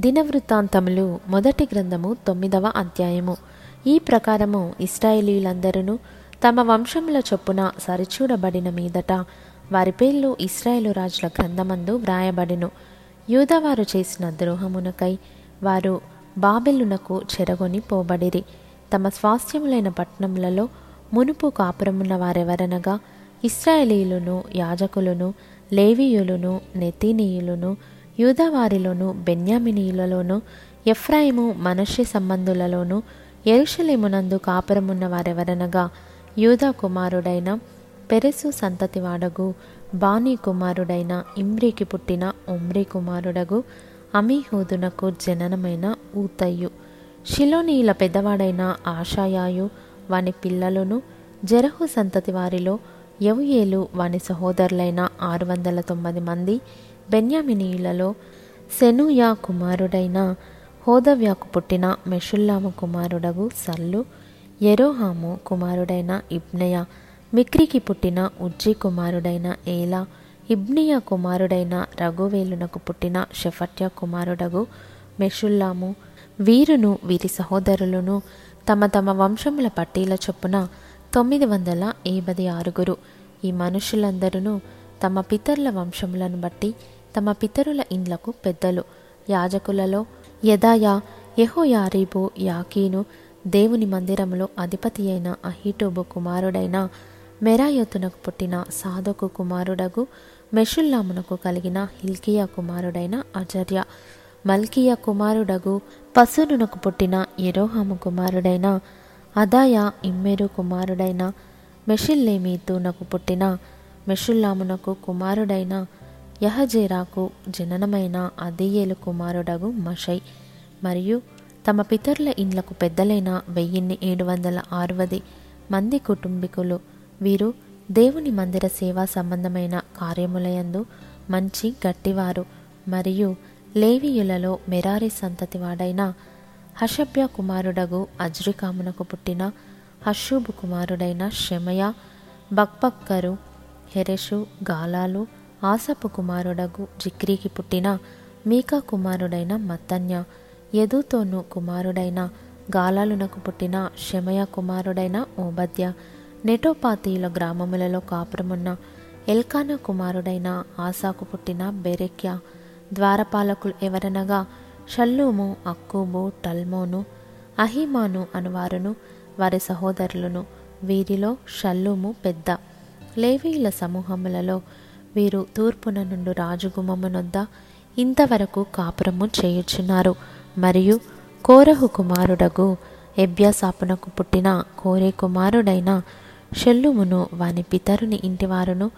దినవృత్తాంతములు మొదటి గ్రంథము తొమ్మిదవ అధ్యాయము. ఈ ప్రకారము ఇస్రాయేలీలందరూ తమ వంశముల చొప్పున సరిచూడబడిన మీదట వారి పేర్లు ఇస్రాయేలు రాజుల గ్రంథమందు వ్రాయబడిను. యూదవారు చేసిన ద్రోహమునకై వారు బాబెలునకు చెరగొని పోబడిరి. తమ స్వాస్థ్యములైన పట్టణములలో మునుపు కాపురమున్న వారెవరనగా ఇస్రాయేలీలును యాజకులను లేవీయులను నెతీనీయులను యూదావారిలోను బెన్యామినీయులలోనూ ఎఫ్రాయిము మనషే సంబంధులలోను ఎరుషలేమునందు కాపురమున్న వారెవరనగా యూదా కుమారుడైన పెరెసు సంతతివాడగు బానీ కుమారుడైన ఇమ్రికి పుట్టిన ఒమ్రీ కుమారుడగు అమీహూదునకు జననమైన ఊతయ్యు. షిలోనీల పెద్దవాడైన ఆషాయాయు వాని పిల్లలను జరహు సంతతి వారిలో యవుయేలు వాని సహోదరులైన ఆరు వందల తొమ్మిది మంది బెన్యామినీయులలో సెనుయా కుమారుడైన హోదవ్యాకు పుట్టిన మెషుల్లాము కుమారుడగు సల్లు ఎరోహాము కుమారుడైన ఇబ్నయ మిక్రికి పుట్టిన ఉజ్జి కుమారుడైన ఏలా ఇబ్నియా కుమారుడైన రఘువేలునకు పుట్టిన షెఫట్య కుమారుడగు మెషుల్లాము. వీరును వీరి సహోదరులను తమ తమ వంశముల పట్టీల చొప్పున తొమ్మిది వందల ఏబది ఆరుగురు. ఈ మనుషులందరూ తమ పితరుల వంశములను బట్టి తమ పితరుల ఇండ్లకు పెద్దలు. యాజకులలో యదాయా యహోయారీబు యాకీను దేవుని మందిరములో అధిపతి అయిన అహీటోబు కుమారుడైన మెరాయోతునకు పుట్టిన సాధకు కుమారుడగు మెషుల్లామునకు కలిగిన హిల్కియా కుమారుడైన అజర్య మల్కియా కుమారుడగు పసునునకు పుట్టిన ఎరోహాము కుమారుడైన అదాయా ఇమ్మెరు కుమారుడైన మెషిల్లేమీతునకు పుట్టిన మెషుల్లామునకు కుమారుడైన యహజేరాకు జననమైన అదియేలు కుమారుడగు మషై. మరియు తమ పితరుల ఇండ్లకు పెద్దలైన వెయ్యిన్ని ఏడు వందల అరవది మంది కుటుంబీకులు. వీరు దేవుని మందిర సేవా సంబంధమైన కార్యములయందు మంచి గట్టివారు. మరియు లేవీయులలో మెరారి సంతతి వాడైన హషభ్య కుమారుడగు అజ్రికామునకు పుట్టిన హషూబు కుమారుడైన షెమయ బక్బక్కరు హెరెషు గాలాలు ఆసపు కుమారుడగు జిక్రీకి పుట్టిన మీకా కుమారుడైన మత్తన్య యదుతోను కుమారుడైన గాలాలునకు పుట్టిన షమయ కుమారుడైన ఓబద్య నెటోపాతీయుల గ్రామములలో కాపురమున్న ఎల్కానా కుమారుడైన ఆసాకు పుట్టిన బెరెక్య ద్వారపాలకులు ఎవరనగా షల్లూము అక్కూబు టల్మోను అహిమాను అనువారును వారి సహోదరులను వీరిలో షల్లూము పెద్ద. లేవీయుల సమూహములలో వీరు తూర్పున నుండి రాజుగుమమునొద్ద ఇంతవరకు కాపురము చేయుచున్నారు. మరియు కోరహు కుమారుడగు ఎబ్యాసాపునకు పుట్టిన కోరే కుమారుడైన షెల్లుమును వాని పితరుని ఇంటివారును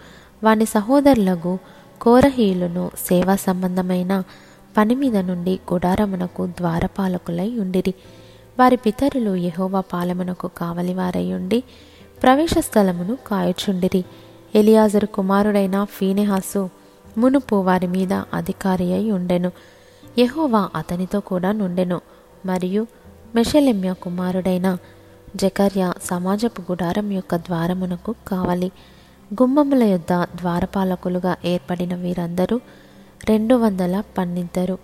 వాని సహోదరులకు కోరహీయులను సేవా సంబంధమైన పని మీద నుండి గుడారమునకు ద్వారపాలకులై ఉండిరి. వారి పితరులు యహోవా పాలమునకు కావలివారై ఉండి ప్రవేశ స్థలమును కాయుచుండిరి. ఎలియాజరు కుమారుడైన ఫీనెహాసు మునుపు వారి మీద అధికారి అయి ఉండెను. యహోవా అతనితో కూడా నుండెను. మరియు మెషలెమ్య కుమారుడైన జకర్య సమాజపు గుడారం యొక్క ద్వారమునకు కావాలి. గుమ్మముల యొద్ద ద్వారపాలకులుగా ఏర్పడిన వీరందరూ రెండు వందల పన్నిద్దరు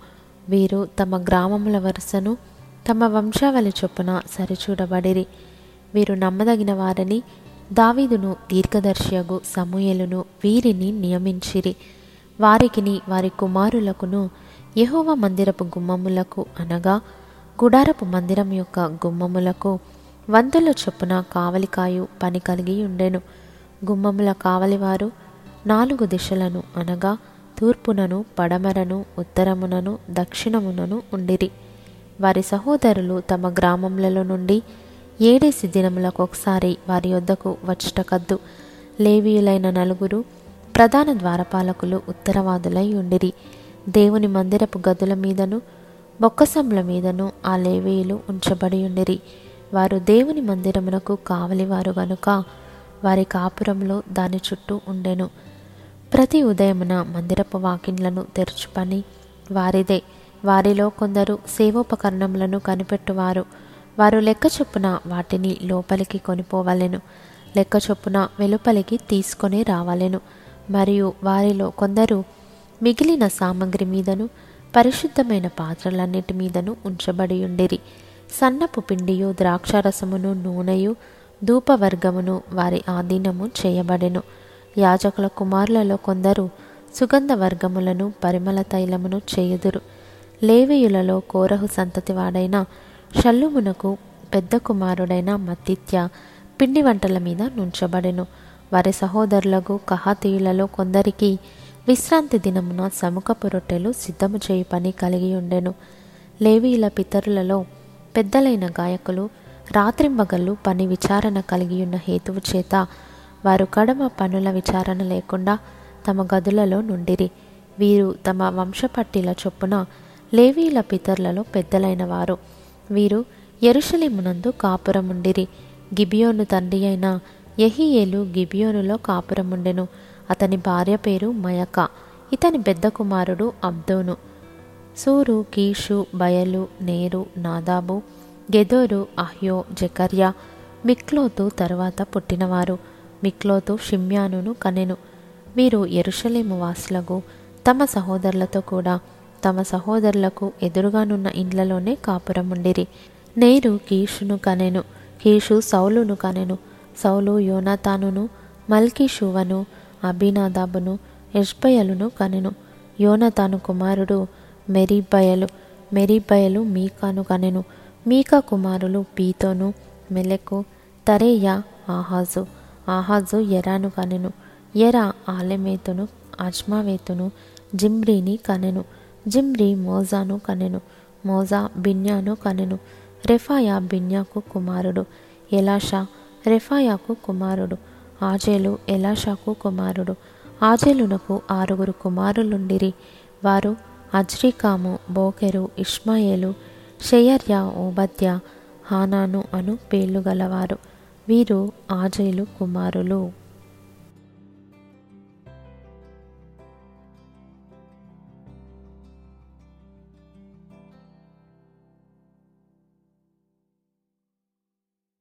వీరు తమ గ్రామముల వరుసను తమ వంశావళి చొప్పున సరిచూడబడిరి. వీరు నమ్మదగిన వారని దావీదును దీర్ఘదర్శియగు సమూయలును వీరిని నియమించిరి. వారికిని వారి కుమారులకును యహోవ మందిరపు గుమ్మములకు అనగా గుడారపు మందిరం యొక్క గుమ్మములకు వంతుల చొప్పున కావలికాయు పని కలిగి ఉండెను. గుమ్మముల కావలివారు నాలుగు దిశలను అనగా తూర్పునను పడమరను ఉత్తరమునను దక్షిణమునను ఉండిరి. వారి సహోదరులు తమ గ్రామములలో నుండి ఏడేసి దినములకు ఒకసారి వారి యొద్దకు వచ్చటకద్దు. లేవీయులైన నలుగురు ప్రధాన ద్వారపాలకులు ఉత్తరవాదులై ఉండిరి. దేవుని మందిరపు గదుల మీదను బొక్కసంల మీదను ఆ లేవీయులు ఉంచబడి ఉండిరి. వారు దేవుని మందిరమునకు కావలివారు గనుక వారి కాపురంలో దాని చుట్టూ ఉండెను. ప్రతి ఉదయమున మందిరపు వాకిన్లను తెరుచుపని వారిదే. వారిలో కొందరు సేవోపకరణములను కనిపెట్టువారు. వారు లెక్క చొప్పున వాటిని లోపలికి కొనిపోవలెను. లెక్క చొప్పున వెలుపలికి తీసుకొని రావాలెను. మరియు వారిలో కొందరు మిగిలిన సామగ్రి మీదను పరిశుద్ధమైన పాత్రలన్నిటి మీదను ఉంచబడి ఉండిరి. సన్నపు పిండియు ద్రాక్షారసమును నూనెయు ధూపవర్గమును వారి ఆధీనము చేయబడెను. యాజకుల కుమారులలో కొందరు సుగంధ వర్గములను పరిమళ తైలమును చేయుదురు. లేవీయులలో కోరహు సంతతి వాడైన షల్లుమునకు పెద్ద కుమారుడైన మతిత్య పిండి వంటల మీద నుంచబడెను. వారి సహోదరులకు కహాతీయులలో కొందరికి విశ్రాంతి దినమున సముఖపు రొట్టెలు సిద్ధము చేయి పని కలిగి ఉండెను. లేవీల పితరులలో పెద్దలైన గాయకులు రాత్రింబగళ్ళు పని విచారణ కలిగి ఉన్న హేతువు చేత వారు కడమ పనుల విచారణ లేకుండా తమ గదులలో నుండిరి. వీరు తమ వంశపట్టిల చొప్పున లేవీల పితరులలో పెద్దలైన వారు. వీరు ఎరుషలేమునందు కాపురముండిరి. గిబియోను తండ్రి అయిన ఎహియేలు గిబియోనులో కాపురముండెను. అతని భార్య పేరు మయక ఇతని పెద్ద కుమారుడు అబ్దోను. సూరు కీషు బయలు నేరు నాదాబు గెదోరు అహ్యో జకర్యా మిక్లోతు తరువాత పుట్టినవారు. మిక్లోతు షిమ్యానును కనెను. వీరు ఎరుషలేము వాసులకు తమ సహోదరులతో కూడా తమ సహోదరులకు ఎదురుగానున్న ఇండ్లలోనే కాపురం ఉండిరి. నేరు కీషును కనెను కీషు సౌలును కనెను సౌలు యోనాతానును మల్కీషువను అభినాదాబును యష్బయలును కనెను. యోనతాను కుమారుడు మెరీబయలు మెరీబయలు మీకాను కనెను. మీకా కుమారులు పీతోను మెలకు తరేయ ఆహాజు ఆహాజు ఎరాను కనెను. ఎర ఆలెమేతును అజ్మావేతును జిమ్రీని కనెను. జిమ్రి మోజాను కనెను. మోజా బిన్యాను కనెను. రెఫాయా బిన్యాకు కుమారుడు. ఎలాషా రెఫాయాకు కుమారుడు. ఆజేలు ఎలాషాకు కుమారుడు. ఆజేలునకు ఆరుగురు కుమారులుండిరి. వారు అజ్రికాము బోకెరు ఇష్మాయేలు షెయర్య ఓబద్య హానాను అను పేర్లు గలవారు. వీరు ఆజేలు కుమారులు.